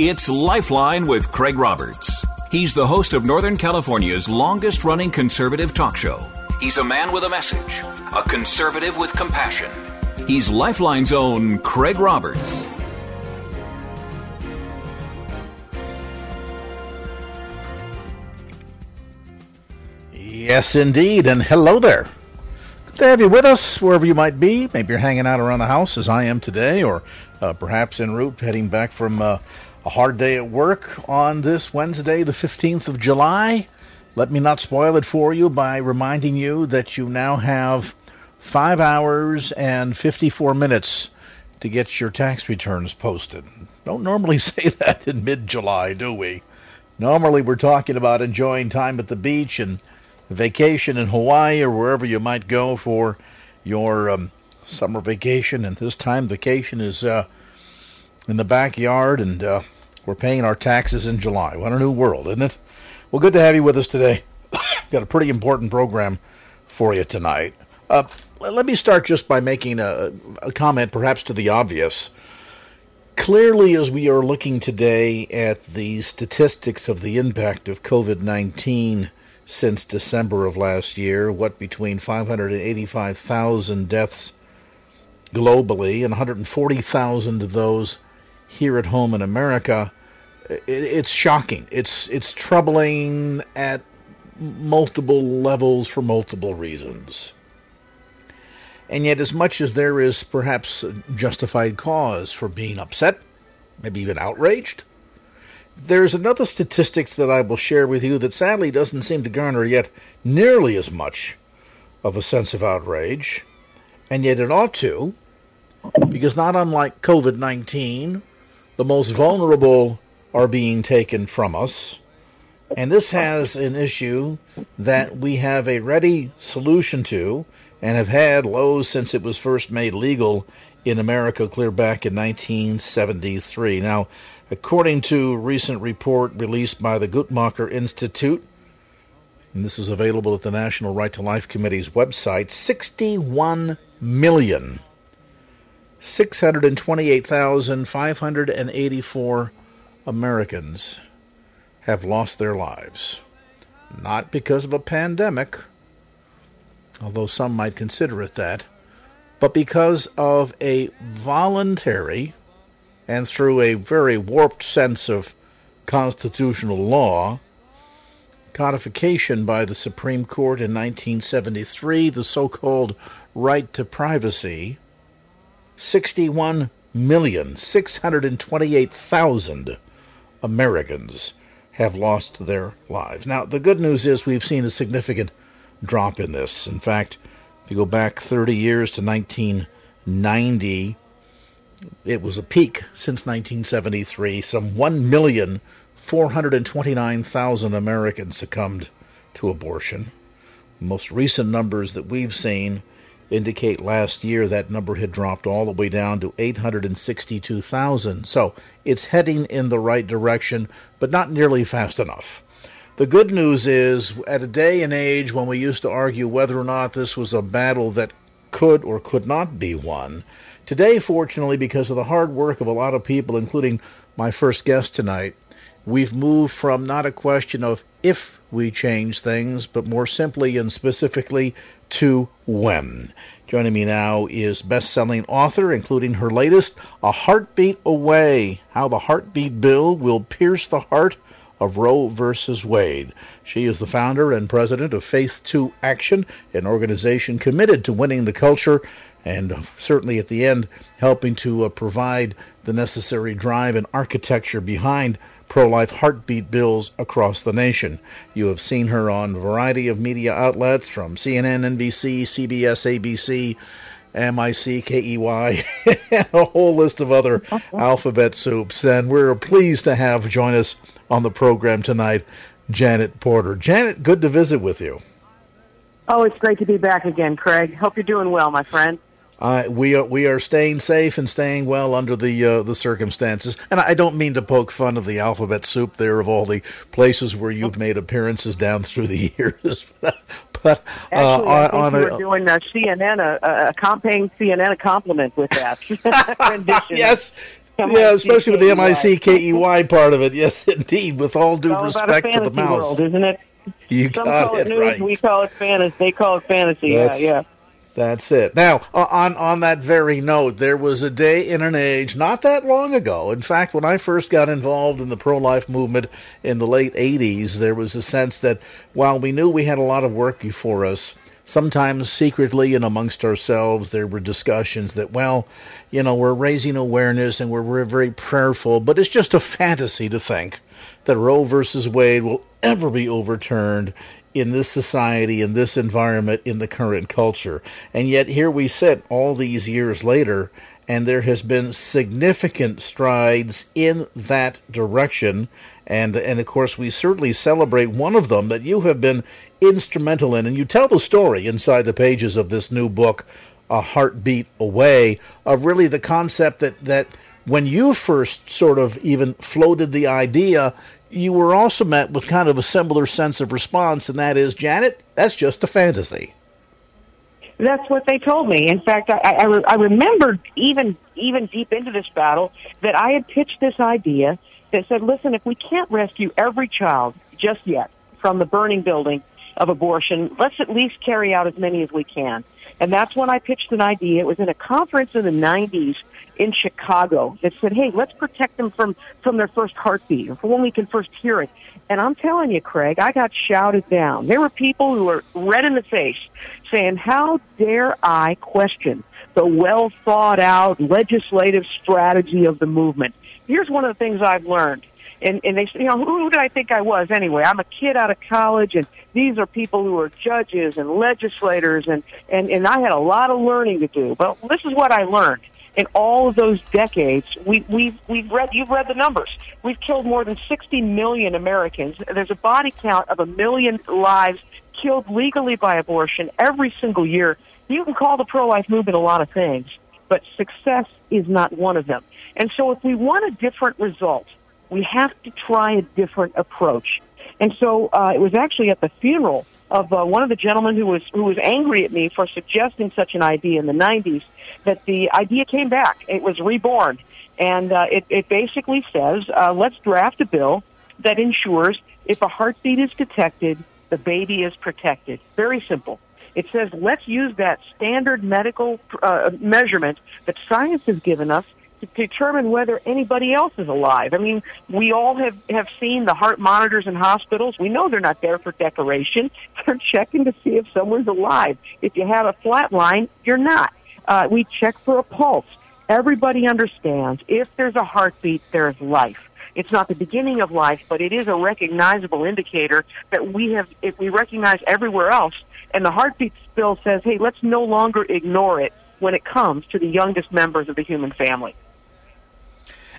It's Lifeline with Craig Roberts. He's the host of Northern California's longest running conservative talk show. He's a man with a message, a conservative with compassion. He's Lifeline's own Craig Roberts. Yes, indeed, and hello there. Good to have you with us wherever you might be. Maybe you're hanging out around the house as I am today, or uh, perhaps en route heading back from uh, a hard day at work on this Wednesday, the 15th of July. Let me not spoil it for you by reminding you that you now have five hours and 54 minutes to get your tax returns posted. Don't normally say that in mid July, do we? Normally we're talking about enjoying time at the beach and vacation in Hawaii or wherever you might go for your um, summer vacation. And this time, vacation is uh, in the backyard and uh, we're paying our taxes in July. What a new world, isn't it? Well, good to have you with us today. Got a pretty important program for you tonight. Uh, let me start just by making a, a comment, perhaps to the obvious. Clearly, as we are looking today at the statistics of the impact of COVID 19 since December of last year, what between 585,000 deaths globally and 140,000 of those here at home in America, it, it's shocking. It's it's troubling at multiple levels for multiple reasons. And yet, as much as there is perhaps justified cause for being upset, maybe even outraged, there's another statistics that I will share with you that sadly doesn't seem to garner yet nearly as much of a sense of outrage, and yet it ought to, because not unlike COVID 19, the most vulnerable are being taken from us. And this has an issue that we have a ready solution to and have had Lowe's since it was first made legal in America clear back in 1973. Now, according to a recent report released by the Guttmacher Institute, and this is available at the National Right to Life Committee's website, 61 million 628,584 Americans have lost their lives. Not because of a pandemic, although some might consider it that, but because of a voluntary and through a very warped sense of constitutional law, codification by the Supreme Court in 1973, the so called right to privacy, 61,628,000 Americans have lost their lives. Now, the good news is we've seen a significant drop in this. In fact, if you go back 30 years to 1990, it was a peak since 1973. Some 1,429,000 Americans succumbed to abortion. most recent numbers that we've seen indicate last year that number had dropped all the way down to 862,000. So it's heading in the right direction, but not nearly fast enough. The good news is, at a day and age when we used to argue whether or not this was a battle that could or could not be won, today, fortunately, because of the hard work of a lot of people, including my first guest tonight, we've moved from not a question of if we change things, but more simply and specifically to when. Joining me now is best-selling author, including her latest, A Heartbeat Away, How the Heartbeat Bill Will Pierce the Heart of Roe versus Wade. She is the founder and president of Faith to Action, an organization committed to winning the culture and certainly at the end helping to uh, provide the necessary drive and architecture behind pro-life heartbeat bills across the nation. You have seen her on a variety of media outlets from CNN, NBC, CBS, ABC, M I C K E Y, and a whole list of other alphabet soups. And we're pleased to have join us on the program tonight, Janet Porter. Janet, good to visit with you. Oh, it's great to be back again, Craig. Hope you're doing well, my friend. Uh, we are we are staying safe and staying well under the uh, the circumstances. And I don't mean to poke fun of the alphabet soup there of all the places where you've made appearances down through the years. but uh, Actually, on, you were doing a CNN a, a, paying CNN a compliment with that yes. Yeah, especially with the M I C K E Y part of it. Yes, indeed. With all due respect to the mouse, world, isn't it? You Some call it, it news, right. We call it fantasy. They call it fantasy. That's, yeah, yeah. That's it. Now, uh, on on that very note, there was a day in an age not that long ago. In fact, when I first got involved in the pro-life movement in the late 80s, there was a sense that while we knew we had a lot of work before us, sometimes secretly and amongst ourselves there were discussions that well, you know, we're raising awareness and we're, we're very prayerful, but it's just a fantasy to think that Roe versus Wade will ever be overturned in this society, in this environment, in the current culture. And yet here we sit all these years later, and there has been significant strides in that direction. And, and of course, we certainly celebrate one of them that you have been instrumental in. And you tell the story inside the pages of this new book, A Heartbeat Away, of really the concept that, that when you first sort of even floated the idea, you were also met with kind of a similar sense of response, and that is, Janet, that's just a fantasy. That's what they told me. In fact, I, I, I remembered even even deep into this battle that I had pitched this idea that said, "Listen, if we can't rescue every child just yet from the burning building of abortion, let's at least carry out as many as we can." And that's when I pitched an idea. It was in a conference in the 90s in Chicago that said, hey, let's protect them from, from their first heartbeat or from when we can first hear it. And I'm telling you, Craig, I got shouted down. There were people who were red in the face saying, how dare I question the well thought out legislative strategy of the movement? Here's one of the things I've learned. And, and they you know, who, who did I think I was anyway? I'm a kid out of college and these are people who are judges and legislators and, and, and I had a lot of learning to do. But this is what I learned in all of those decades, we, we've, we've read, you've read the numbers. We've killed more than 60 million Americans. There's a body count of a million lives killed legally by abortion every single year. You can call the pro-life movement a lot of things, but success is not one of them. And so if we want a different result, we have to try a different approach. And so uh, it was actually at the funeral of uh, one of the gentlemen who was who was angry at me for suggesting such an idea in the 90s that the idea came back. It was reborn, and uh, it, it basically says, uh, let's draft a bill that ensures if a heartbeat is detected, the baby is protected. Very simple. It says let's use that standard medical uh, measurement that science has given us to determine whether anybody else is alive. I mean, we all have, have seen the heart monitors in hospitals. We know they're not there for decoration. They're checking to see if someone's alive. If you have a flat line, you're not. Uh, we check for a pulse. Everybody understands if there's a heartbeat, there's life. It's not the beginning of life, but it is a recognizable indicator that we have, if we recognize everywhere else, and the heartbeat bill says, hey, let's no longer ignore it when it comes to the youngest members of the human family.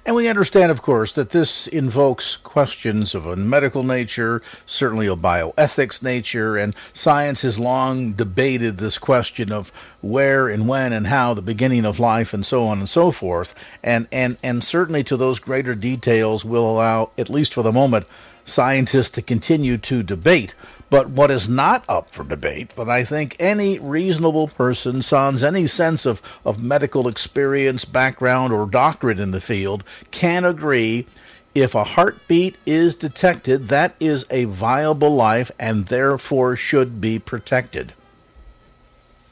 And we understand, of course, that this invokes questions of a medical nature, certainly a bioethics nature, and science has long debated this question of where and when and how the beginning of life and so on and so forth. And, and, and certainly to those greater details will allow, at least for the moment, scientists to continue to debate. But what is not up for debate, that I think any reasonable person, sans any sense of, of medical experience, background, or doctorate in the field, can agree if a heartbeat is detected, that is a viable life and therefore should be protected.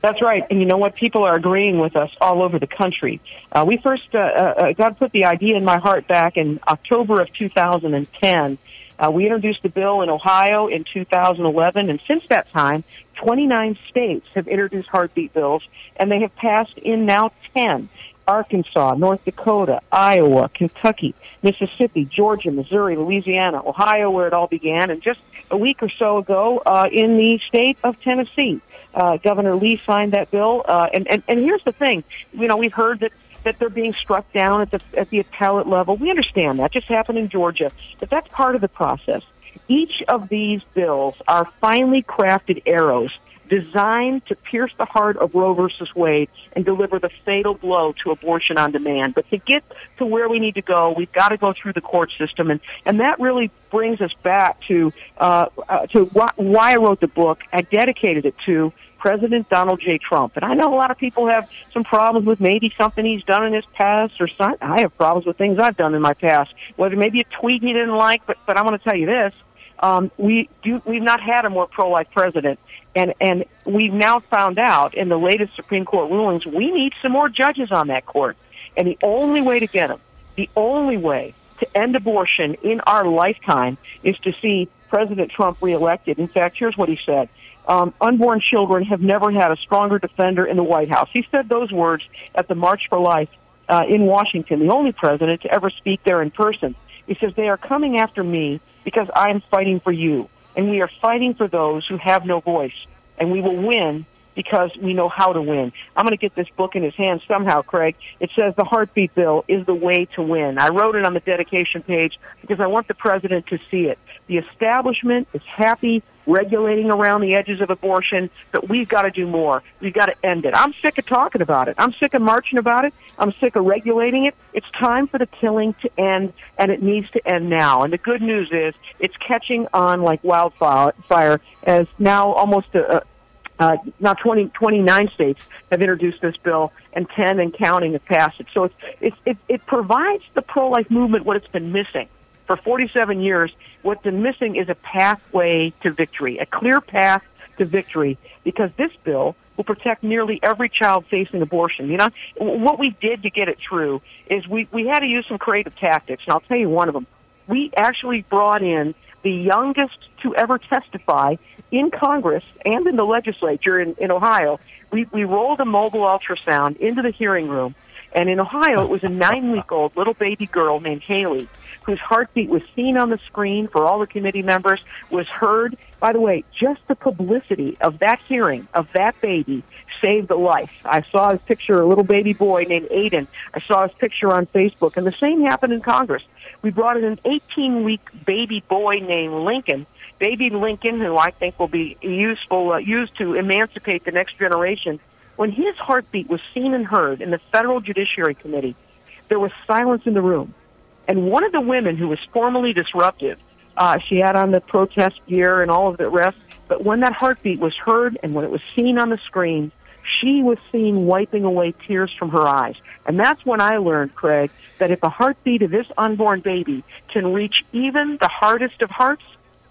That's right. And you know what? People are agreeing with us all over the country. Uh, we first, uh, uh, God put the idea in my heart back in October of 2010 uh, we introduced the bill in Ohio in 2011, and since that time, 29 states have introduced heartbeat bills, and they have passed in now 10. Arkansas, North Dakota, Iowa, Kentucky, Mississippi, Georgia, Missouri, Louisiana, Ohio, where it all began, and just a week or so ago uh, in the state of Tennessee. Uh, Governor Lee signed that bill, uh, and, and and here's the thing: you know, we've heard that that they're being struck down at the at the appellate level. We understand that just happened in Georgia, but that's part of the process. Each of these bills are finely crafted arrows designed to pierce the heart of Roe versus Wade and deliver the fatal blow to abortion on demand. But to get to where we need to go, we've got to go through the court system, and and that really brings us back to uh, uh, to wh- why I wrote the book. I dedicated it to President Donald J. Trump. And I know a lot of people have some problems with maybe something he's done in his past or some, I have problems with things I've done in my past. Whether maybe a tweet he didn't like, but, but I want to tell you this. Um, we do, we've not had a more pro-life president. And, and we've now found out in the latest Supreme Court rulings, we need some more judges on that court. And the only way to get them, the only way to end abortion in our lifetime is to see President Trump reelected. In fact, here's what he said. Um, unborn children have never had a stronger defender in the White House. He said those words at the March for Life uh, in Washington, the only president to ever speak there in person. He says, they are coming after me because I'm fighting for you. And we are fighting for those who have no voice. And we will win because we know how to win. I'm going to get this book in his hands somehow, Craig. It says the heartbeat bill is the way to win. I wrote it on the dedication page because I want the president to see it. The establishment is happy regulating around the edges of abortion, but we've got to do more. We've got to end it. I'm sick of talking about it. I'm sick of marching about it. I'm sick of regulating it. It's time for the killing to end, and it needs to end now. And the good news is it's catching on like wildfire as now almost a, uh, now 20, 29 states have introduced this bill, and 10 and counting have passed it. So it's, it's, it, it provides the pro-life movement what it's been missing. For 47 years, what's been missing is a pathway to victory, a clear path to victory, because this bill will protect nearly every child facing abortion. You know, what we did to get it through is we, we had to use some creative tactics, and I'll tell you one of them. We actually brought in the youngest to ever testify in Congress and in the legislature in, in Ohio. We, we rolled a mobile ultrasound into the hearing room, and in Ohio, it was a nine week old little baby girl named Haley whose heartbeat was seen on the screen for all the committee members, was heard. By the way, just the publicity of that hearing of that baby saved a life. I saw his picture, a little baby boy named Aiden. I saw his picture on Facebook, and the same happened in Congress. We brought in an 18 week baby boy named Lincoln baby Lincoln, who I think will be useful, uh, used to emancipate the next generation, when his heartbeat was seen and heard in the Federal Judiciary Committee, there was silence in the room. And one of the women who was formally disruptive, uh, she had on the protest gear and all of the rest, but when that heartbeat was heard and when it was seen on the screen, she was seen wiping away tears from her eyes. And that's when I learned, Craig, that if a heartbeat of this unborn baby can reach even the hardest of hearts,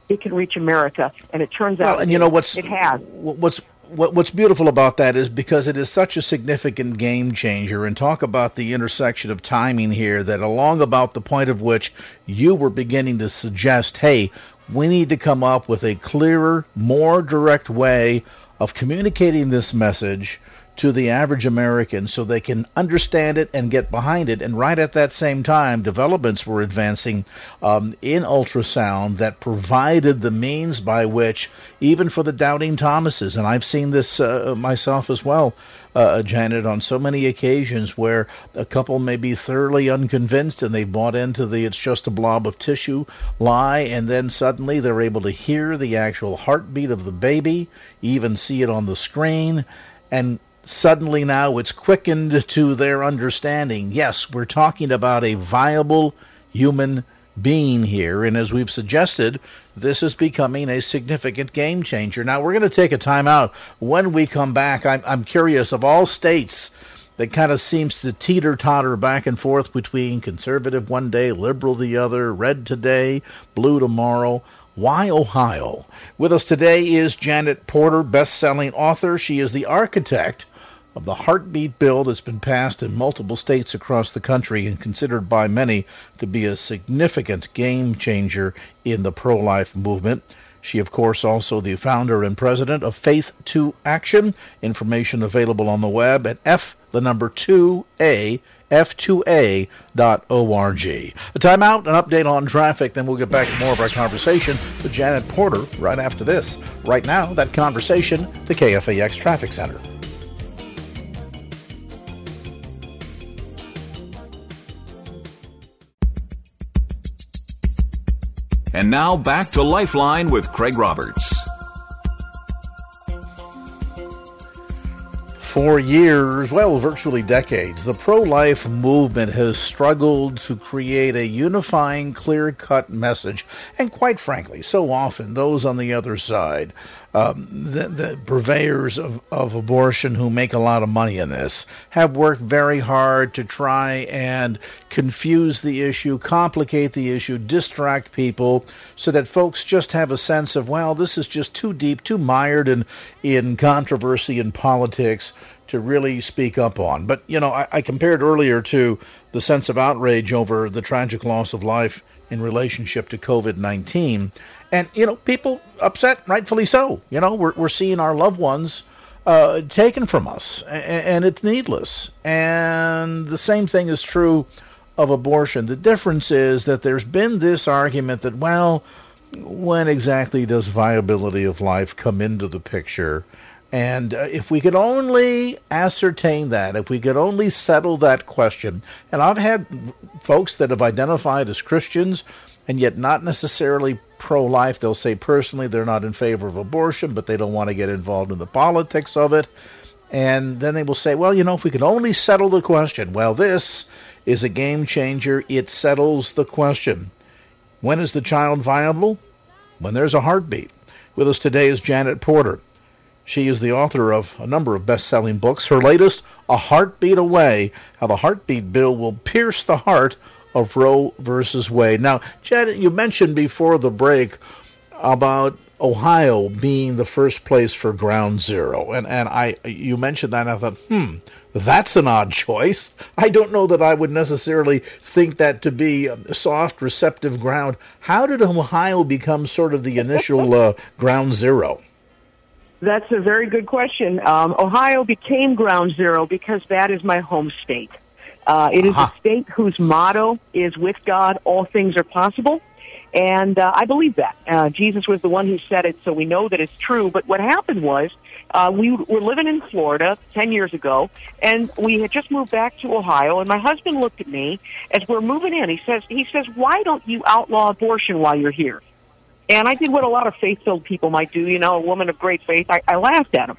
it can reach America. And it turns well, out and you know what's it has. What's what, what's beautiful about that is because it is such a significant game changer, and talk about the intersection of timing here. That along about the point of which you were beginning to suggest, hey, we need to come up with a clearer, more direct way of communicating this message to the average American so they can understand it and get behind it. And right at that same time, developments were advancing um, in ultrasound that provided the means by which, even for the doubting Thomases, and I've seen this uh, myself as well, uh, Janet, on so many occasions where a couple may be thoroughly unconvinced and they've bought into the it's just a blob of tissue lie, and then suddenly they're able to hear the actual heartbeat of the baby, even see it on the screen, and suddenly now it's quickened to their understanding. Yes, we're talking about a viable human being here, and as we've suggested, this is becoming a significant game changer. Now, we're going to take a time out. When we come back, I'm, I'm curious of all states that kind of seems to teeter totter back and forth between conservative one day, liberal the other, red today, blue tomorrow. Why Ohio? With us today is Janet Porter, best selling author. She is the architect of the heartbeat bill that's been passed in multiple states across the country and considered by many to be a significant game changer in the pro life movement. She, of course, also the founder and president of Faith to Action. Information available on the web at F the number 2A, f2a.org. A timeout, an update on traffic, then we'll get back to more of our conversation with Janet Porter right after this. Right now, that conversation, the KFAX Traffic Center. And now back to Lifeline with Craig Roberts. For years, well, virtually decades, the pro life movement has struggled to create a unifying, clear cut message. And quite frankly, so often those on the other side um, the, the, purveyors of, of abortion who make a lot of money in this have worked very hard to try and confuse the issue, complicate the issue, distract people so that folks just have a sense of, well, this is just too deep, too mired in, in controversy and politics to really speak up on. But, you know, I, I compared earlier to the sense of outrage over the tragic loss of life in relationship to COVID 19. And, you know, people upset, rightfully so. You know, we're, we're seeing our loved ones uh, taken from us, and, and it's needless. And the same thing is true of abortion. The difference is that there's been this argument that, well, when exactly does viability of life come into the picture? And uh, if we could only ascertain that, if we could only settle that question, and I've had folks that have identified as Christians and yet not necessarily pro life. They'll say personally they're not in favor of abortion, but they don't want to get involved in the politics of it. And then they will say, well, you know, if we could only settle the question, well, this is a game changer. It settles the question. When is the child viable? When there's a heartbeat. With us today is Janet Porter. She is the author of a number of best selling books. Her latest, A Heartbeat Away How the Heartbeat Bill Will Pierce the Heart of Roe versus Wade. Now, Janet, you mentioned before the break about Ohio being the first place for ground zero. And and I you mentioned that and I thought, hmm, that's an odd choice. I don't know that I would necessarily think that to be soft, receptive ground. How did Ohio become sort of the initial uh, ground zero? That's a very good question. Um, Ohio became ground zero because that is my home state. Uh, it uh-huh. a state whose motto is with God, all things are possible. And uh, I believe that. Uh, Jesus was the one who said it, so we know that it's true. But what happened was, uh, we were living in Florida 10 years ago, and we had just moved back to Ohio, and my husband looked at me as we're moving in. He says, he says, why don't you outlaw abortion while you're here? And I did what a lot of faith-filled people might do, you know, a woman of great faith. I, I laughed at him.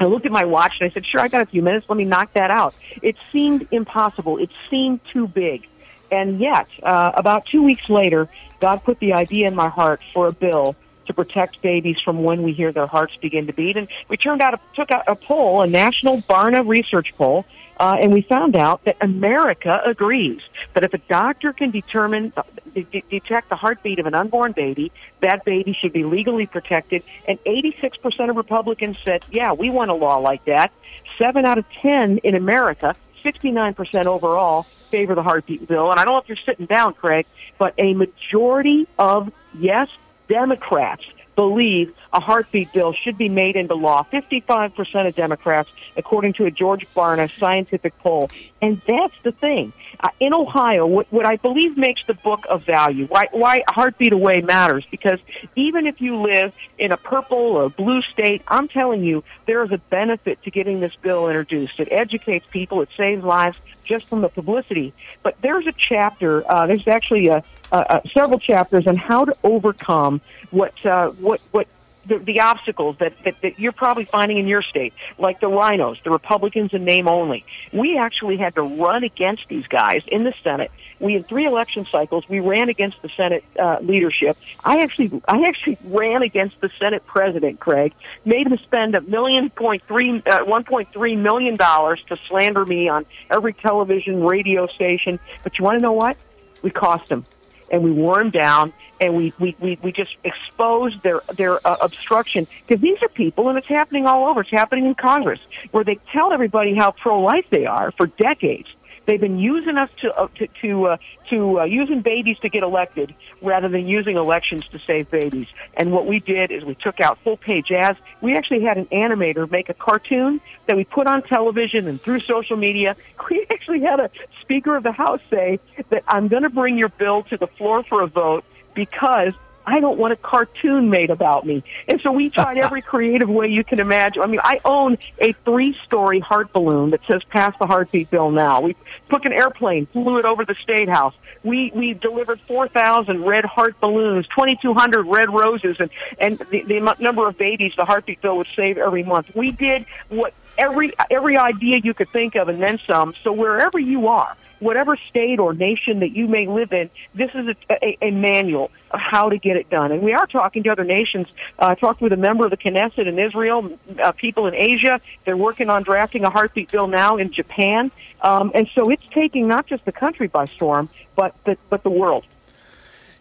I looked at my watch and I said, sure, I got a few minutes. Let me knock that out. It seemed impossible. It seemed too big. And yet, uh, about two weeks later, God put the idea in my heart for a bill to protect babies from when we hear their hearts begin to beat. And we turned out, a, took out a poll, a national Barna research poll, uh, and we found out that America agrees that if a doctor can determine, uh, de- detect the heartbeat of an unborn baby, that baby should be legally protected. And 86% of Republicans said, yeah, we want a law like that. Seven out of 10 in America, 69% overall, favor the heartbeat bill. And I don't know if you're sitting down, Craig, but a majority of yes Democrats believe a heartbeat bill should be made into law. 55% of Democrats, according to a George Barna scientific poll. And that's the thing. Uh, in Ohio, what, what I believe makes the book of value, why, why Heartbeat Away matters, because even if you live in a purple or blue state, I'm telling you, there is a benefit to getting this bill introduced. It educates people, it saves lives just from the publicity. But there's a chapter, uh, there's actually a, uh, uh, several chapters on how to overcome what uh, what what the, the obstacles that, that, that you're probably finding in your state, like the RINOs, the Republicans in name only. We actually had to run against these guys in the Senate. We had three election cycles. We ran against the Senate uh, leadership. I actually, I actually ran against the Senate president, Craig. Made him spend a million point three, uh, one point three million dollars to slander me on every television, radio station. But you want to know what? We cost him and we wore them down and we, we, we, we just exposed their, their uh, obstruction. Because these are people, and it's happening all over. It's happening in Congress, where they tell everybody how pro-life they are for decades. They've been using us to uh, to to, uh, to uh, using babies to get elected rather than using elections to save babies. And what we did is we took out full page ads. We actually had an animator make a cartoon that we put on television and through social media. We actually had a Speaker of the House say that I'm going to bring your bill to the floor for a vote because I don't want a cartoon made about me. And so we tried every creative way you can imagine. I mean, I own a three-story heart balloon that says "Pass the heartbeat bill now." We took an airplane, flew it over the state house. We we delivered 4,000 red heart balloons, 2,200 red roses, and and the, the number of babies the heartbeat bill would save every month. We did what every every idea you could think of, and then some. So wherever you are whatever state or nation that you may live in, this is a, a, a manual of how to get it done. And we are talking to other nations. Uh, I talked with a member of the Knesset in Israel, uh, people in Asia. They're working on drafting a heartbeat bill now in Japan. Um, and so it's taking not just the country by storm, but the, but the world.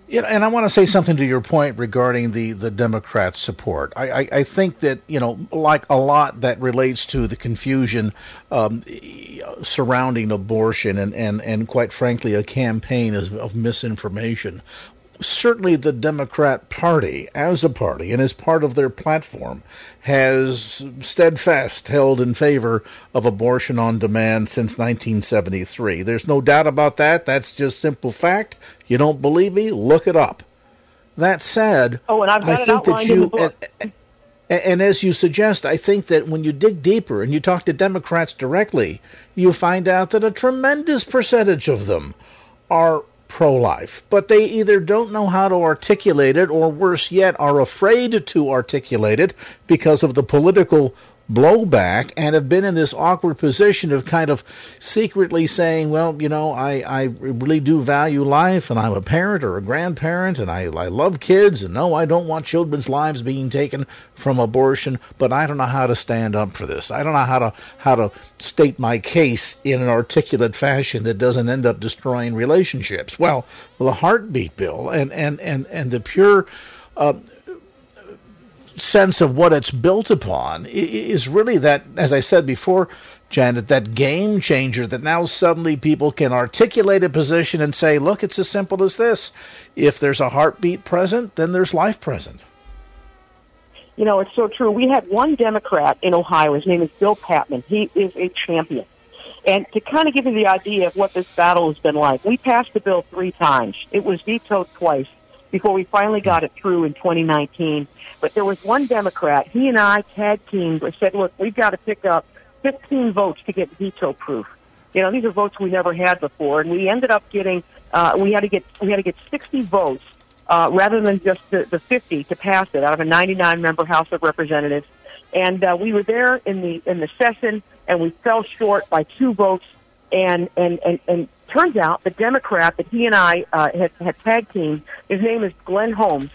Yeah, and I want to say something to your point regarding the, the Democrat support. I, I, I, think that, you know, like a lot that relates to the confusion um, surrounding abortion and, and, and, quite frankly, a campaign of misinformation certainly the Democrat Party, as a party and as part of their platform, has steadfast held in favor of abortion on demand since 1973. There's no doubt about that. That's just simple fact. You don't believe me? Look it up. That said, oh, and I've got I think that you. And, and as you suggest, I think that when you dig deeper and you talk to Democrats directly, you find out that a tremendous percentage of them are pro life, but they either don't know how to articulate it or worse yet, are afraid to articulate it because of the political blowback and have been in this awkward position of kind of secretly saying, well, you know, I, I really do value life and I'm a parent or a grandparent and I, I love kids and no, I don't want children's lives being taken from abortion, but I don't know how to stand up for this. I don't know how to, how to state my case in an articulate fashion that doesn't end up destroying relationships. Well, the heartbeat bill and, and, and, and the pure, uh, sense of what it's built upon is really that, as I said before, Janet, that game changer that now suddenly people can articulate a position and say, look, it's as simple as this. If there's a heartbeat present, then there's life present. You know, it's so true. We had one Democrat in Ohio. His name is Bill Patmon. He is a champion. And to kind of give you the idea of what this battle has been like, we passed the bill three times. It was vetoed twice before we finally got it through in 2019. But there was one Democrat, he and I tag teamed said, look, we've got to pick up 15 votes to get veto proof. You know, these are votes we never had before, and we ended up getting, uh, we had to get, we had to get 60 votes, uh, rather than just the, the 50 to pass it out of a 99 member House of Representatives. And, uh, we were there in the, in the session, and we fell short by two votes, and, and, and, and turns out the Democrat that he and I, uh, had, had tag teamed, his name is Glenn Holmes,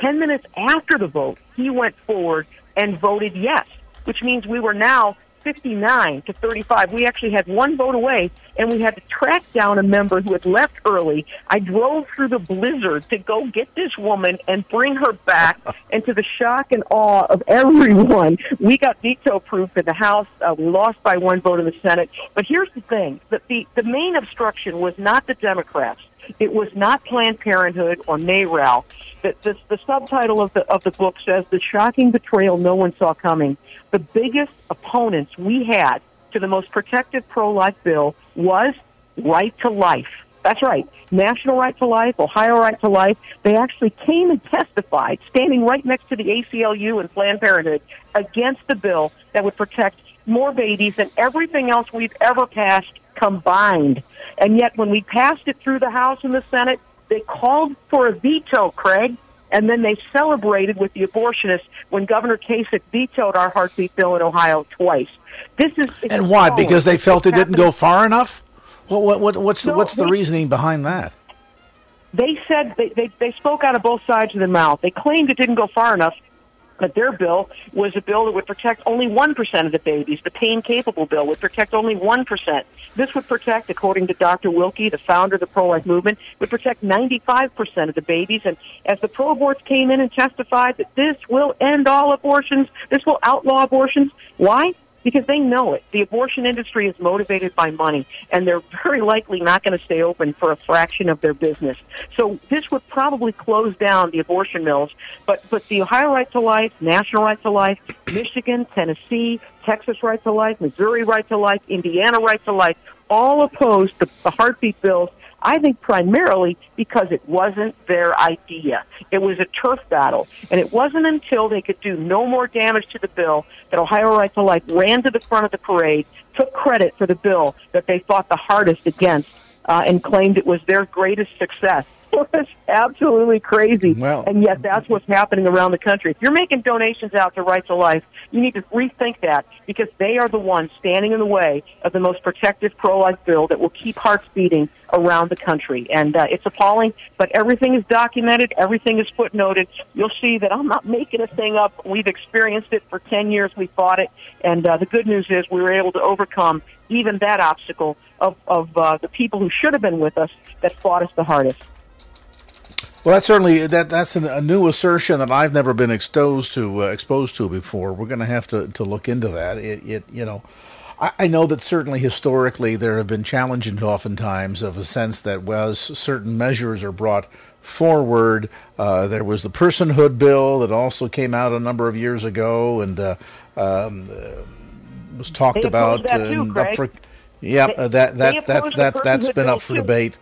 10 minutes after the vote, he went forward and voted yes, which means we were now 59 to 35. We actually had one vote away, and we had to track down a member who had left early. I drove through the blizzard to go get this woman and bring her back, and to the shock and awe of everyone, we got veto proof in the House. Uh, we lost by one vote in the Senate. But here's the thing: that the the main obstruction was not the Democrats. It was not Planned Parenthood or NARAL. The, the, the subtitle of the, of the book says, The Shocking Betrayal No One Saw Coming. The biggest opponents we had to the most protective pro-life bill was right to life. That's right. National right to life, Ohio right to life. They actually came and testified, standing right next to the ACLU and Planned Parenthood, against the bill that would protect more babies than everything else we've ever passed combined. And yet when we passed it through the House and the Senate, they called for a veto, Craig, and then they celebrated with the abortionists when Governor Kasich vetoed our heartbeat bill in Ohio twice. This is and why? Because they felt it didn't go far enough. What, what, what what's no, what's the reasoning behind that? They said they, they they spoke out of both sides of their mouth. They claimed it didn't go far enough, but their bill was a bill that would protect only 1% of the babies. The pain capable bill would protect only 1%. This would protect, according to Dr. Willke, the founder of the pro-life movement, would protect 95% of the babies. And as the pro-aborts came in and testified that this will end all abortions, this will outlaw abortions, why? Because they know it. The abortion industry is motivated by money, and they're very likely not going to stay open for a fraction of their business. So this would probably close down the abortion mills. But but the Ohio Right to Life, National Right to Life, Michigan, Tennessee, Texas Right to Life, Missouri Right to Life, Indiana Right to Life, all opposed the, the heartbeat bills I think primarily because it wasn't their idea. It was a turf battle. And it wasn't until they could do no more damage to the bill that Ohio Right to Life ran to the front of the parade, took credit for the bill that they fought the hardest against, uh, and claimed it was their greatest success. It's absolutely crazy. Well, and yet that's what's happening around the country. If you're making donations out to Right to Life, you need to rethink that because they are the ones standing in the way of the most protective pro-life bill that will keep hearts beating around the country. And uh, it's appalling, but everything is documented. Everything is footnoted. You'll see that I'm not making a thing up. We've experienced it for 10 years. We fought it. And uh, the good news is we were able to overcome even that obstacle of, of uh, the people who should have been with us that fought us the hardest. Well, that's certainly that that's an, a new assertion that I've never been exposed to uh, exposed to before. We're going to have to to look into that. It, it you know, I, I, know that certainly historically there have been challenges oftentimes of a sense that was certain measures are brought forward. Uh, there was the personhood bill that also came out a number of years ago and uh, um, uh, was talked about. That too. For, yeah, they, that that that that, that has been up for too. debate.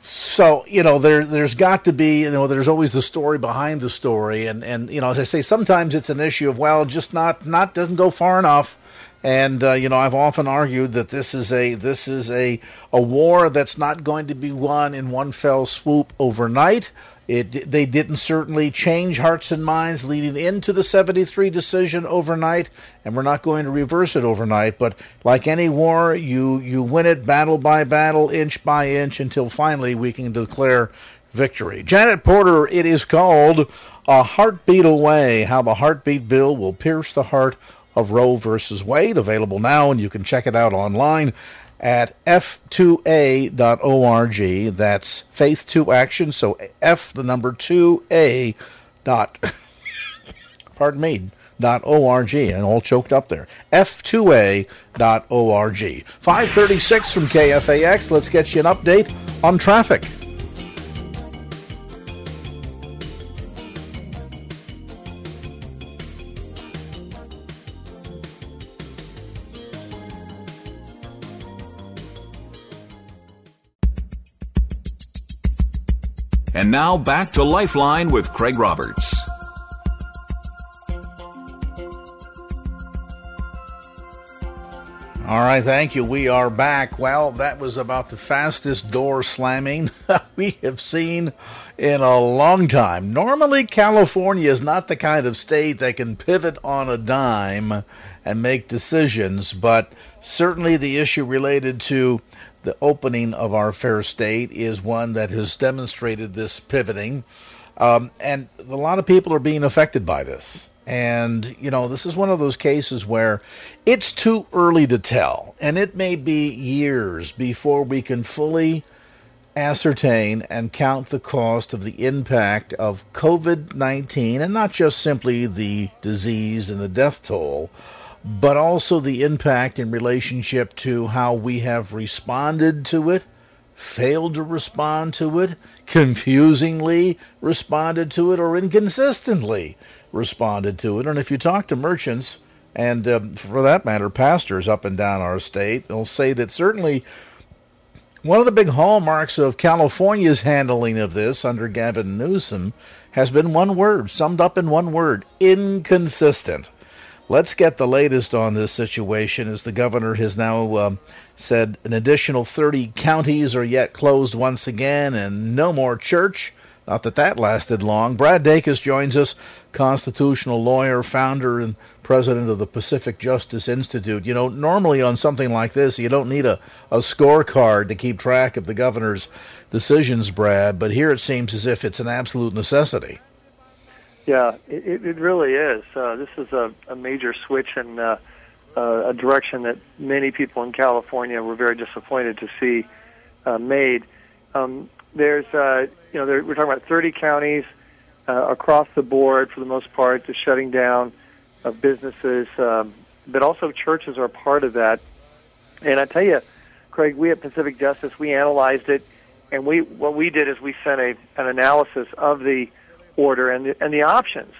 So you know there there's got to be you know there's always the story behind the story and and you know as I say sometimes it's an issue of well just not not doesn't go far enough and uh, you know I've often argued that this is a this is a a war that's not going to be won in one fell swoop overnight. It, they didn't certainly change hearts and minds leading into the 73 decision overnight, and we're not going to reverse it overnight. But like any war, you, you win it battle by battle, inch by inch, until finally we can declare victory. Janet Porter, it is called A Heartbeat Away How the Heartbeat Bill Will Pierce the Heart of Roe versus Wade. Available now, and you can check it out online at f2a.org. That's faith to action. So F, the number 2a dot, pardon me, dot org, and all choked up there. F2a dot org. 536 from KFAX. Let's get you an update on traffic. And now back to Lifeline with Craig Roberts. All right, thank you. We are back. Well, that was about the fastest door slamming we have seen in a long time. Normally, California is not the kind of state that can pivot on a dime and make decisions, but certainly the issue related to the opening of our fair state is one that has demonstrated this pivoting. Um, and a lot of people are being affected by this. And, you know, this is one of those cases where it's too early to tell. And it may be years before we can fully ascertain and count the cost of the impact of COVID 19, and not just simply the disease and the death toll, but also the impact in relationship to how we have responded to it, failed to respond to it, confusingly responded to it, or inconsistently responded to it. And if you talk to merchants, and um, for that matter, pastors up and down our state, they'll say that certainly one of the big hallmarks of California's handling of this under Gavin Newsom has been one word, summed up in one word inconsistent. Let's get the latest on this situation as the governor has now um, said an additional 30 counties are yet closed once again and no more church. Not that that lasted long. Brad Dacus joins us, constitutional lawyer, founder, and president of the Pacific Justice Institute. You know, normally on something like this, you don't need a, a scorecard to keep track of the governor's decisions, Brad, but here it seems as if it's an absolute necessity. Yeah, it, it really is. Uh, this is a, a major switch in uh, uh, a direction that many people in California were very disappointed to see uh, made. Um, there's, uh, you know, there, we're talking about 30 counties uh, across the board for the most part, the shutting down of businesses. Um, but also churches are part of that. And I tell you, Craig, we at Pacific Justice we analyzed it, and we what we did is we sent a an analysis of the order and the, and the options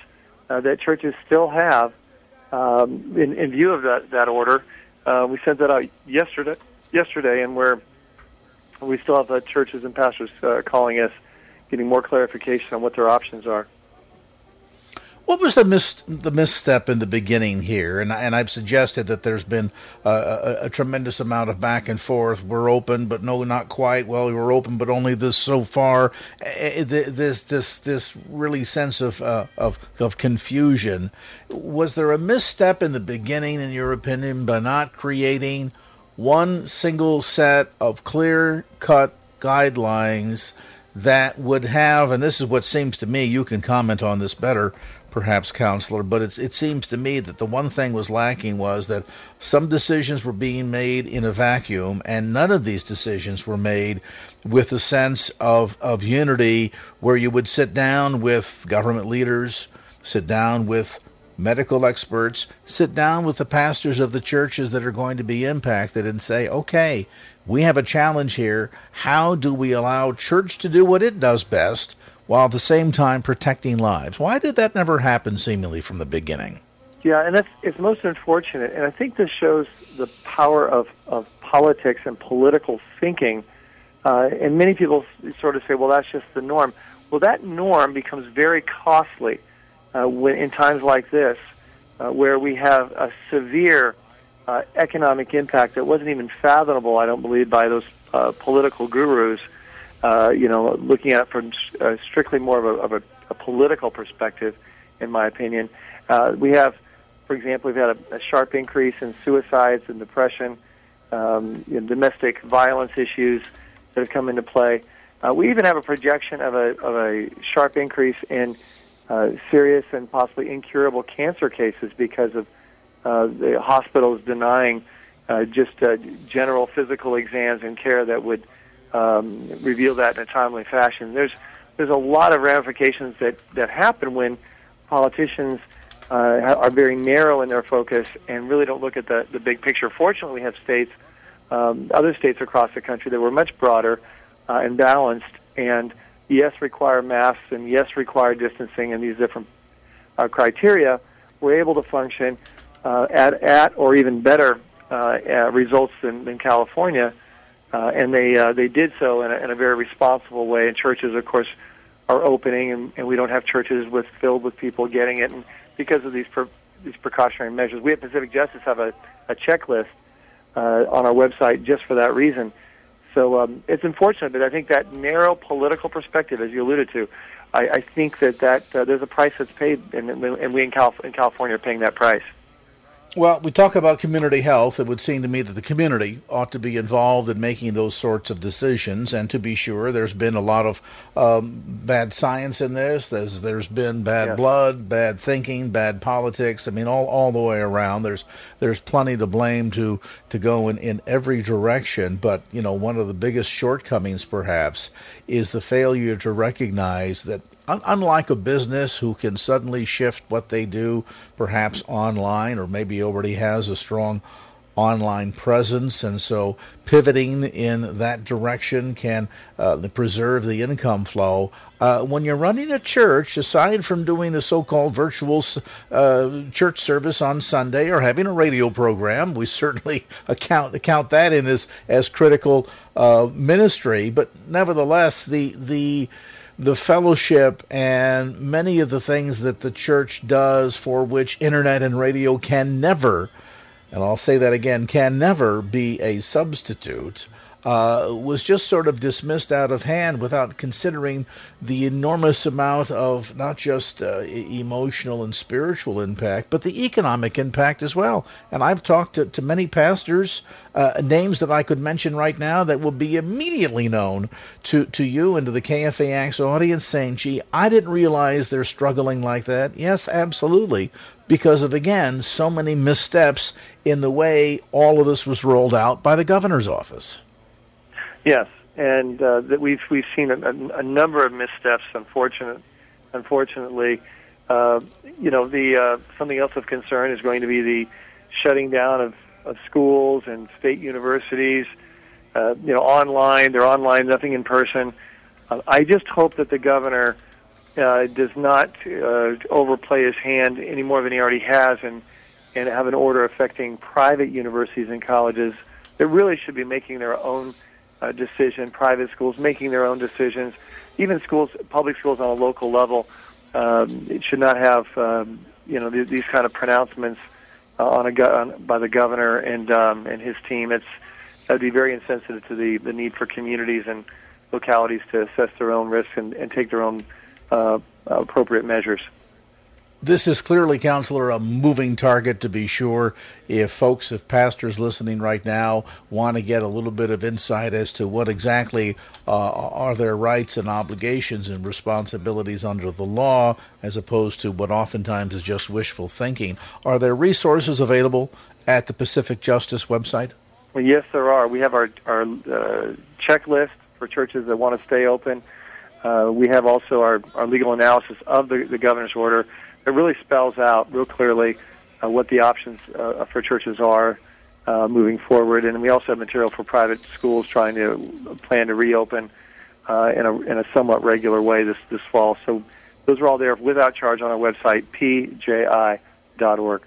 uh, that churches still have um, in, in view of that that order. Uh, we sent that out yesterday, yesterday, and we're we still have uh, churches and pastors uh, calling us, getting more clarification on what their options are. What was the mis- the misstep in the beginning here? And and I've suggested that there's been a, a, tremendous amount of back and forth. We're open, but no, not quite. Well, we're open, but only this so far. Eh, eh, this this this really sense of uh, of of confusion. Was there a misstep in the beginning, in your opinion, by not creating one single set of clear cut guidelines? that would have, and this is what seems to me, you can comment on this better, perhaps, counselor, but it seems to me that the one thing was lacking was that some decisions were being made in a vacuum, and none of these decisions were made with a sense of, of unity where you would sit down with government leaders, sit down with medical experts, sit down with the pastors of the churches that are going to be impacted and say, okay, we have a challenge here. How do we allow church to do what it does best while at the same time protecting lives? Why did that never happen seemingly from the beginning? Yeah, and that's it's most unfortunate. And I think this shows the power of, of politics and political thinking. Uh, and many people sort of say, well, that's just the norm. Well, that norm becomes very costly uh, when, in times like this, uh, where we have a severe uh, economic impact that wasn't even fathomable, I don't believe, by those uh, political gurus. Uh, you know, looking at it from uh, strictly more of a, of a, a political perspective, in my opinion. Uh, we have, for example, we've had a, a sharp increase in suicides and depression, um, you know, domestic violence issues that have come into play. Uh, we even have a projection of a, of a sharp increase in uh, serious and possibly incurable cancer cases because of uh, the hospitals denying uh, just uh, general physical exams and care that would um, reveal that in a timely fashion. There's there's a lot of ramifications that that happen when politicians uh, are very narrow in their focus and really don't look at the the big picture. Fortunately, we have states, um, other states across the country that were much broader uh, and balanced, and yes, require masks and yes, require distancing and these different uh, criteria. We're able to function uh, at, at or even better uh, results than, than California, uh, and they uh, they did so in a, in a very responsible way. And churches, of course, are opening, and, and we don't have churches with filled with people getting it, and because of these pre- these precautionary measures, we at Pacific Justice have a, a checklist uh, on our website just for that reason. So um, it's unfortunate, but I think that narrow political perspective, as you alluded to, I, I think that that uh, there's a price that's paid, and, and we in, Calif- in California are paying that price. Well, we talk about community health. It would seem to me that the community ought to be involved in making those sorts of decisions. And to be sure, there's been a lot of um, bad science in this. There's there's been bad yes. blood, bad thinking, bad politics. I mean, all, all the way around. There's there's plenty to blame to to go in, in every direction. But you know, one of the biggest shortcomings, perhaps, is the failure to recognize that unlike a business who can suddenly shift what they do perhaps online or maybe already has a strong online presence and so pivoting in that direction can uh, preserve the income flow. Uh, when you're running a church aside from doing the so-called virtual uh, church service on sunday or having a radio program we certainly account account that in as as critical uh, ministry but nevertheless the the the fellowship and many of the things that the church does for which internet and radio can never, and I'll say that again, can never be a substitute uh, was just sort of dismissed out of hand without considering the enormous amount of not just uh, emotional and spiritual impact, but the economic impact as well. And I've talked to, to many pastors, uh, names that I could mention right now that will be immediately known to, to you and to the KFAX audience saying, gee, I didn't realize they're struggling like that. Yes, absolutely because of, again, so many missteps in the way all of this was rolled out by the governor's office. Yes, and uh, that we've we've seen a, a, number of missteps. Unfortunate, unfortunately, uh, you know, the uh, something else of concern is going to be the shutting down of, of schools and state universities, uh, you know, online. They're online, nothing in person. Uh, I just hope that the governor uh, does not overplay his hand any more than he already has, and and have an order affecting private universities and colleges that really should be making their own uh, decision. Private schools making their own decisions, even schools, public schools on a local level. Um, it should not have um, you know th- these kind of pronouncements uh, on a go- on, by the governor and um, and his team. It's that'd be very insensitive to the the need for communities and localities to assess their own risks and, and take their own uh, appropriate measures. This is clearly, counselor, a moving target to be sure. If folks, if pastors listening right now want to get a little bit of insight as to what exactly uh, are their rights and obligations and responsibilities under the law, as opposed to what oftentimes is just wishful thinking, are there resources available at the Pacific Justice website? Well, yes, there are. We have our our uh, checklist for churches that want to stay open. Uh, we have also our, our legal analysis of the, the governor's order it really spells out real clearly uh, what the options uh, for churches are uh, moving forward. And we also have material for private schools trying to plan to reopen uh, in, a, in a somewhat regular way this, this fall. So those are all there without charge on our website, pji.org.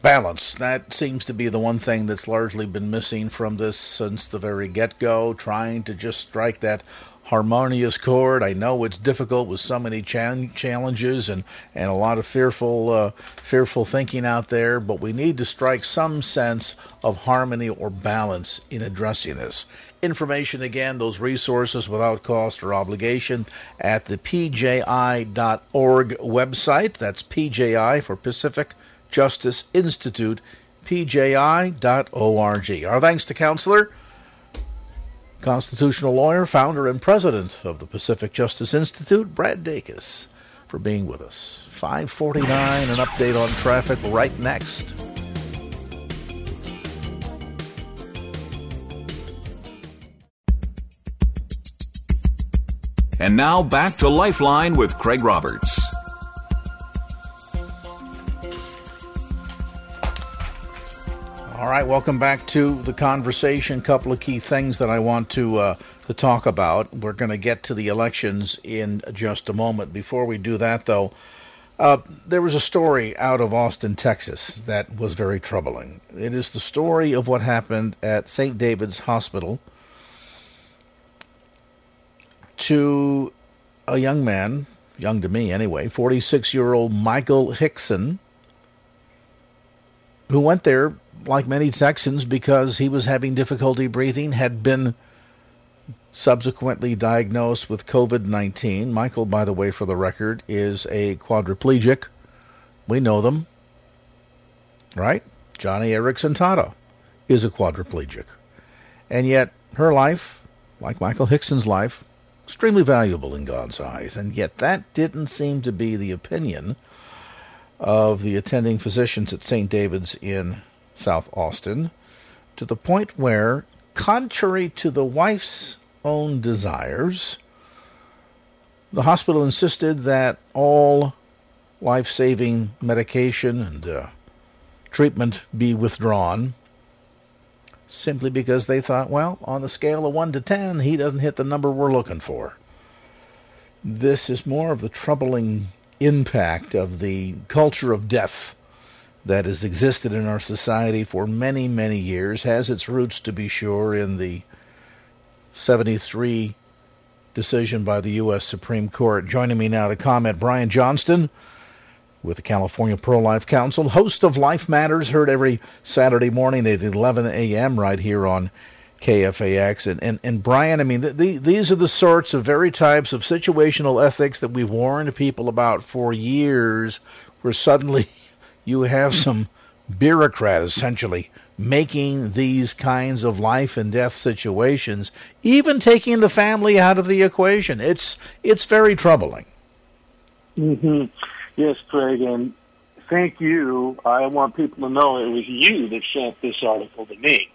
Balance. That seems to be the one thing that's largely been missing from this since the very get go, trying to just strike that harmonious chord. I know it's difficult with so many challenges and, and a lot of fearful uh, fearful thinking out there, but we need to strike some sense of harmony or balance in addressing this. Information again, those resources without cost or obligation at the pji.org website. That's PJI for Pacific Justice Institute, pji.org. Our thanks to Counselor constitutional lawyer, founder, and president of the Pacific Justice Institute, Brad Dacus, for being with us. 549, an update on traffic right next. And now back to Lifeline with Craig Roberts. All right, welcome back to the conversation. Couple of key things that I want to uh, to talk about. We're going to get to the elections in just a moment. Before we do that, though, uh, there was a story out of Austin, Texas, that was very troubling. It is the story of what happened at St. David's Hospital to a young man, young to me anyway, 46 year old Michael Hickson, who went there like many Texans, because he was having difficulty breathing, had been subsequently diagnosed with COVID 19. Michael, by the way, for the record, is a quadriplegic. We know them, right? Joni Eareckson Tada is a quadriplegic. And yet, her life, like Michael Hickson's life, extremely valuable in God's eyes. And yet, that didn't seem to be the opinion of the attending physicians at St. David's in South Austin, to the point where, contrary to the wife's own desires, the hospital insisted that all life saving medication and uh, treatment be withdrawn simply because they thought, well, on the scale of 1 to 10, he doesn't hit the number we're looking for. This is more of the troubling impact of the culture of death that has existed in our society for many, many years, has its roots, to be sure, in the 73 decision by the U.S. Supreme Court. Joining me now to comment, Brian Johnston with the California Pro-Life Council, host of Life Matters, heard every Saturday morning at 11 a.m. right here on KFAX. And, and, and Brian, I mean, the, the, these are the sorts of very types of situational ethics that we've warned people about for years, where suddenly you have some bureaucrat essentially making these kinds of life and death situations, even taking the family out of the equation. It's it's very troubling. Mm-hmm. Yes, Craig, and thank you. I want people to know it was you that sent this article to me,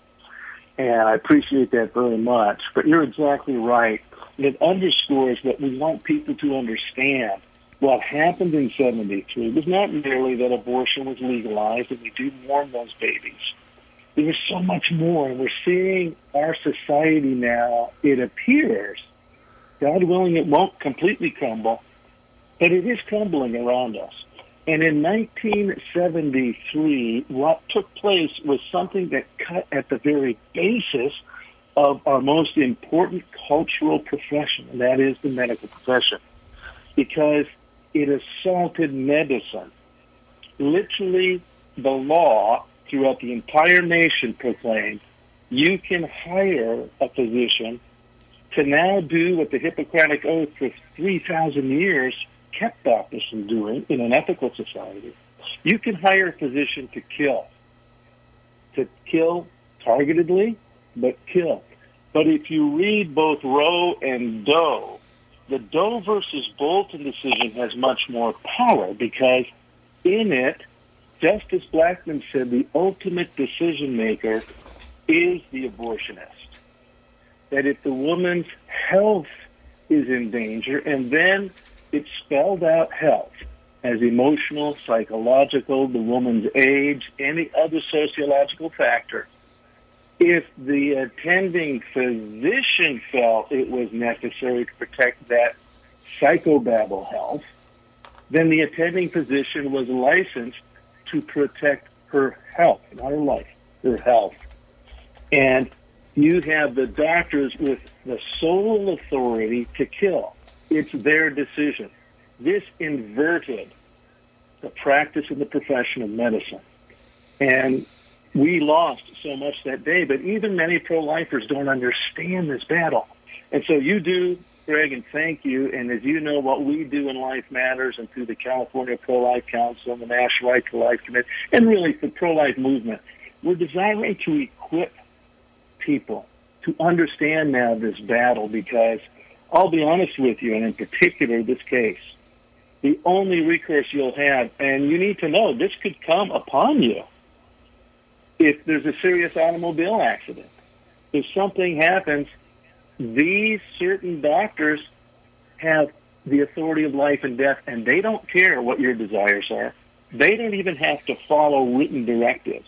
and I appreciate that very much. But you're exactly right. It underscores what we want people to understand what happened in 73 was not merely that abortion was legalized and we do mourn those babies. There was so much more. And we're seeing our society now, it appears, God willing, it won't completely crumble, but it is crumbling around us. And in 1973, what took place was something that cut at the very basis of our most important cultural profession, and that is the medical profession, because it assaulted medicine. Literally, the law throughout the entire nation proclaimed you can hire a physician to now do what the Hippocratic Oath for 3,000 years kept doctors from doing in an ethical society. You can hire a physician to kill, to kill targetedly, but kill. But if you read both Roe and Doe, the Doe versus Bolton decision has much more power because in it, Justice Blackmun said the ultimate decision maker is the abortionist. That if the woman's health is in danger, and then it spelled out health as emotional, psychological, the woman's age, any other sociological factor. If the attending physician felt it was necessary to protect that psychobabble health, then the attending physician was licensed to protect her health, not her life, her health. And you have the doctors with the sole authority to kill. It's their decision. This inverted the practice of the profession of medicine. And we lost so much that day, but even many pro-lifers don't understand this battle. And so you do, Greg, and thank you. And as you know, what we do in Life Matters and through the California Pro-Life Council and the National Right to Life Committee, and really the pro-life movement, we're desiring to equip people to understand now this battle because I'll be honest with you, and in particular this case, the only recourse you'll have, and you need to know this could come upon you if there's a serious automobile accident. If something happens, these certain doctors have the authority of life and death, and they don't care what your desires are. They don't even have to follow written directives.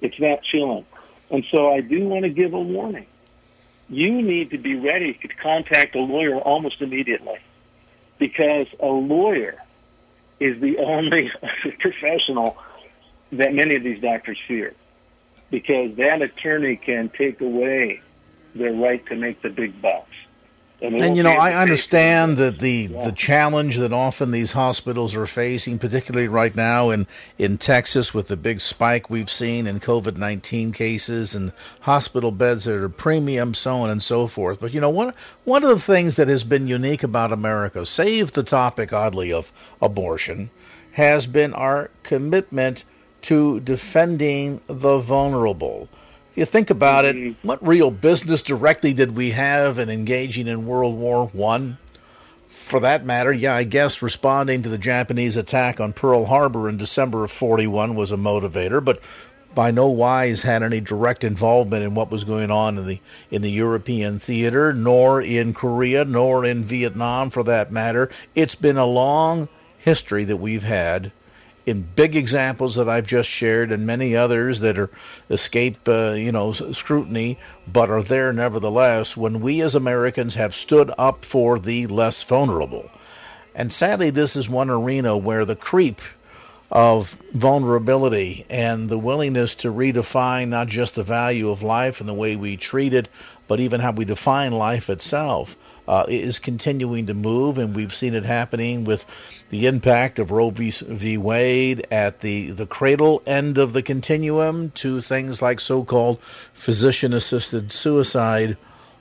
It's that chilling. And so I do want to give a warning you need to be ready to contact a lawyer almost immediately because a lawyer is the only professional that many of these doctors fear because that attorney can take away their right to make the big bucks. And, and you know, I understand that the yeah. the challenge that often these hospitals are facing, particularly right now in in Texas with the big spike we've seen in COVID nineteen cases and hospital beds that are premium, so on and so forth. But you know, one one of the things that has been unique about America, save the topic oddly of abortion, has been our commitment to defending the vulnerable. If you think about it, mm-hmm. what real business directly did we have in engaging in World War One? For that matter, yeah, I guess responding to the Japanese attack on Pearl Harbor in December of 41 was a motivator, but by no wise had any direct involvement in what was going on in the in the European theater, nor in Korea, nor in Vietnam for that matter. It's been a long history that we've had in big examples that I've just shared, and many others that are escape, uh, you know, scrutiny, but are there nevertheless. When we as Americans have stood up for the less vulnerable, and sadly, this is one arena where the creep of vulnerability and the willingness to redefine not just the value of life and the way we treat it, but even how we define life itself uh, is continuing to move, and we've seen it happening with the impact of Roe v. v. Wade at the, the cradle end of the continuum to things like so called physician assisted suicide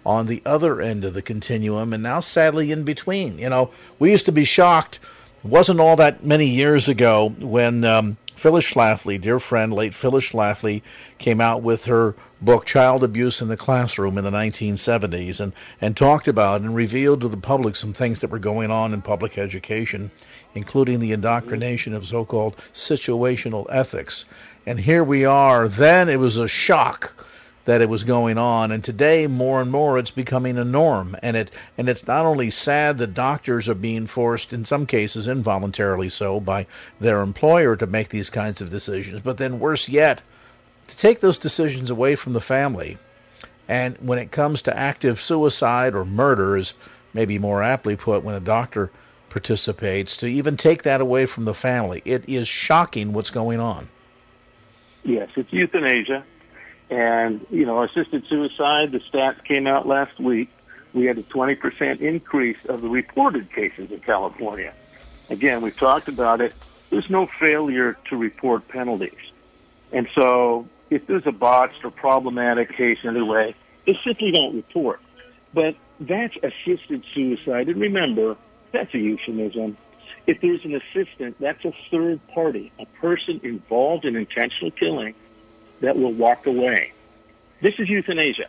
on the other end of the continuum, and now sadly in between. You know, we used to be shocked. Wasn't all that many years ago when um, Phyllis Schlafly, dear friend, late Phyllis Schlafly, came out with her book Child Abuse in the Classroom in the 1970s and, and talked about and revealed to the public some things that were going on in public education, including the indoctrination of so called situational ethics. And here we are. Then it was a shock that it was going on. And today more and more it's becoming a norm. And it and it's not only sad that doctors are being forced in some cases involuntarily so by their employer to make these kinds of decisions but then worse yet to take those decisions away from the family. And when it comes to active suicide or murder is maybe more aptly put when a doctor participates to even take that away from the family it is shocking what's going on. Yes it's euthanasia and, you know, assisted suicide, the stats came out last week. We had a 20% increase of the reported cases in California. Again, we've talked about it. There's no failure to report penalties. And so if there's a botched or problematic case anyway, they simply don't report. But that's assisted suicide. And remember, that's a euphemism. If there's an assistant, that's a third party, a person involved in intentional killing that will walk away. This is euthanasia.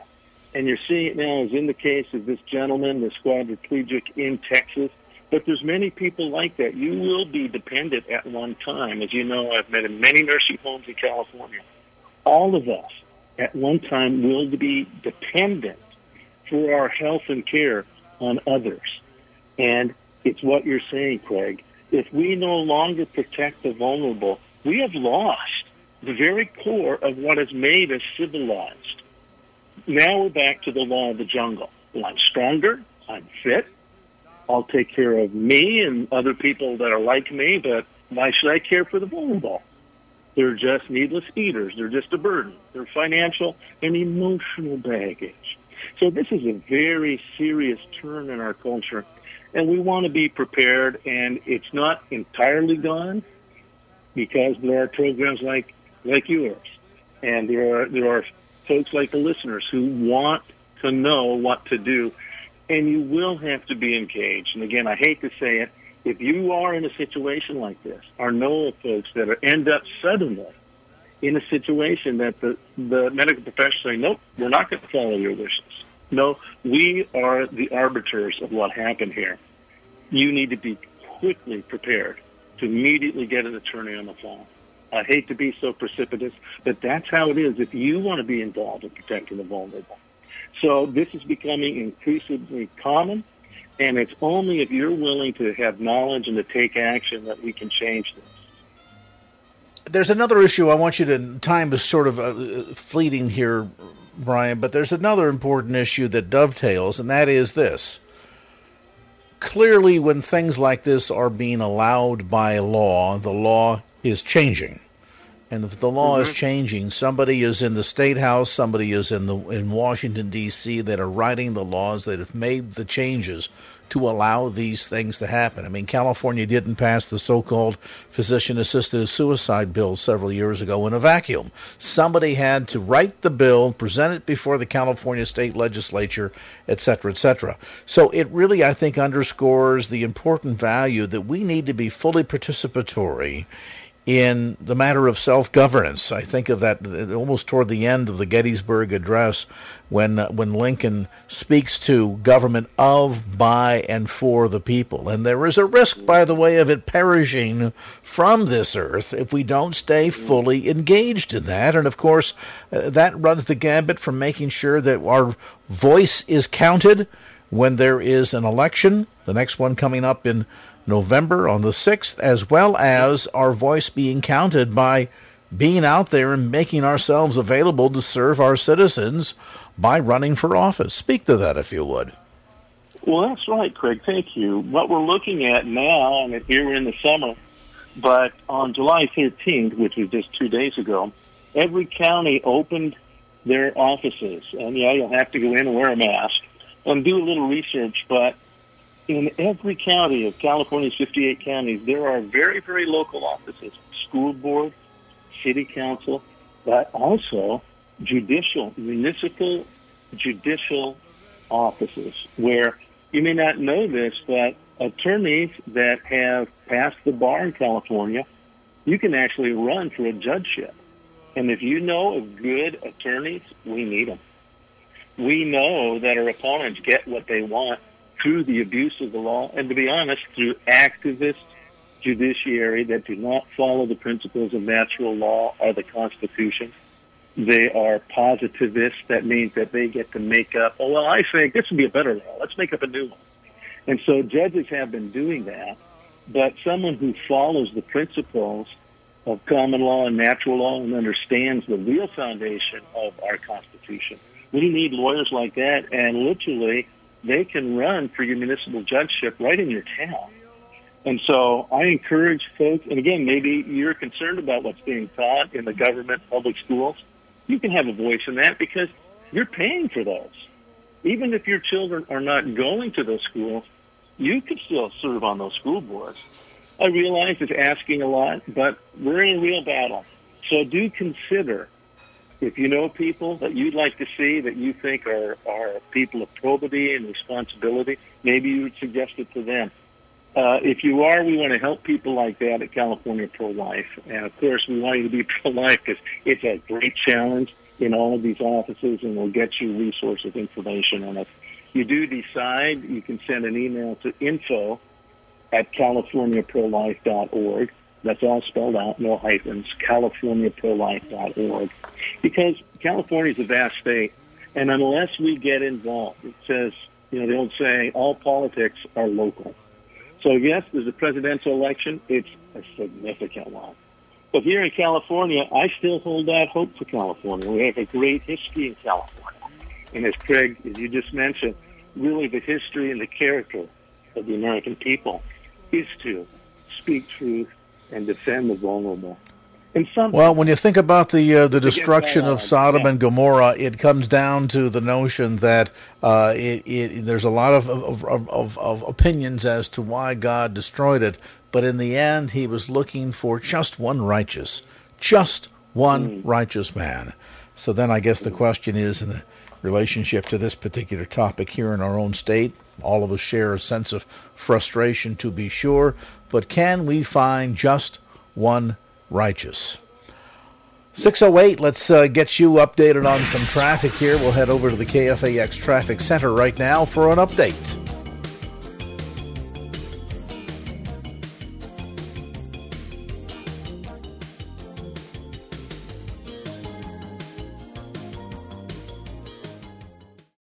And you're seeing it now as in the case of this gentleman, the quadriplegic in Texas. But there's many people like that. You will be dependent at one time. As you know, I've been in many nursing homes in California. All of us at one time will be dependent for our health and care on others. And it's what you're saying, Craig. If we no longer protect the vulnerable, we have lost the very core of what has made us civilized. Now we're back to the law of the jungle. Well, I'm stronger. I'm fit. I'll take care of me and other people that are like me, but why should I care for the vulnerable? They're just needless eaters. They're just a burden. They're financial and emotional baggage. So this is a very serious turn in our culture, and we want to be prepared, and it's not entirely gone because there are programs like like yours, and there are there are folks like the listeners who want to know what to do, and you will have to be engaged. And again, I hate to say it, if you are in a situation like this, or know of folks that are, end up suddenly in a situation that the the medical professionals say, nope, we're not going to follow your wishes. No, we are the arbiters of what happened here. You need to be quickly prepared to immediately get an attorney on the phone. I hate to be so precipitous, but that's how it is if you want to be involved in protecting the vulnerable. So this is becoming increasingly common, and it's only if you're willing to have knowledge and to take action that we can change this. There's another issue I want you to. Time is sort of uh, fleeting here, Brian, but there's another important issue that dovetails, and that is this clearly when things like this are being allowed by law, the law is changing. And if the law mm-hmm. is changing, somebody is in the state house, somebody is in the in Washington D.C. that are writing the laws that have made the changes to allow these things to happen. I mean, California didn't pass the so-called physician-assisted suicide bill several years ago in a vacuum. Somebody had to write the bill, present it before the California state legislature, et cetera, et cetera. So it really, I think, underscores the important value that we need to be fully participatory in the matter of self-governance. I think of that almost toward the end of the Gettysburg Address when uh, when Lincoln speaks to government of, by, and for the people. And there is a risk, by the way, of it perishing from this earth if we don't stay fully engaged in that. And of course, uh, that runs the gambit from making sure that our voice is counted when there is an election, the next one coming up in November on the 6th, as well as our voice being counted by being out there and making ourselves available to serve our citizens by running for office. Speak to that if you would. Well, that's right, Craig. Thank you. What we're looking at now, and here we're in the summer, but on July 13th, which was just two days ago, every county opened their offices. And yeah, you'll have to go in and wear a mask and do a little research, but in every county of California's 58 counties, there are very, very local offices, school board, city council, but also judicial, municipal judicial offices where you may not know this, but attorneys that have passed the bar in California, you can actually run for a judgeship. And if you know of good attorneys, we need them. We know that our opponents get what they want through the abuse of the law, and to be honest, through activist judiciary that do not follow the principles of natural law or the Constitution. they are positivists. That means that they get to make up, oh, well, I think this would be a better law. Let's make up a new one. And so judges have been doing that. But someone who follows the principles of common law and natural law and understands the real foundation of our Constitution, we need lawyers like that. And literally, they can run for your municipal judgeship right in your town. And so I encourage folks, and again, maybe you're concerned about what's being taught in the government public schools you can have a voice in that because you're paying for those. Even if your children are not going to those schools, you can still serve on those school boards. I realize it's asking a lot, but we're in a real battle. So do consider if you know people that you'd like to see that you think are, are people of probity and responsibility, maybe you would suggest it to them. Uh, if you are, we want to help people like that at California Pro Life. And of course, we want you to be pro life because it's a great challenge in all of these offices, and we'll get you resources, information. And if you do decide, you can send an email to info at californiaprolife.org. That's all spelled out, no hyphens, californiaprolife.org. Because California is a vast state, and unless we get involved, it says, you know, the old saying, all politics are local. So yes, there's a presidential election. It's a significant one. But here in California, I still hold out hope for California. We have a great history in California. And as Craig, as you just mentioned, really the history and the character of the American people is to speak truth and defend the vulnerable well, when you think about the uh, the destruction of Sodom and Gomorrah, it comes down to the notion that uh, it, it, there's a lot of of, of, of opinions as to why God destroyed it, but in the end, He was looking for just one righteous, just one mm. righteous man. So then, I guess the question is, in the relationship to this particular topic here in our own state, all of us share a sense of frustration, to be sure, but can we find just one? righteous. 608, let's uh, get you updated on some traffic here. We'll head over to the KFAX Traffic Center right now for an update.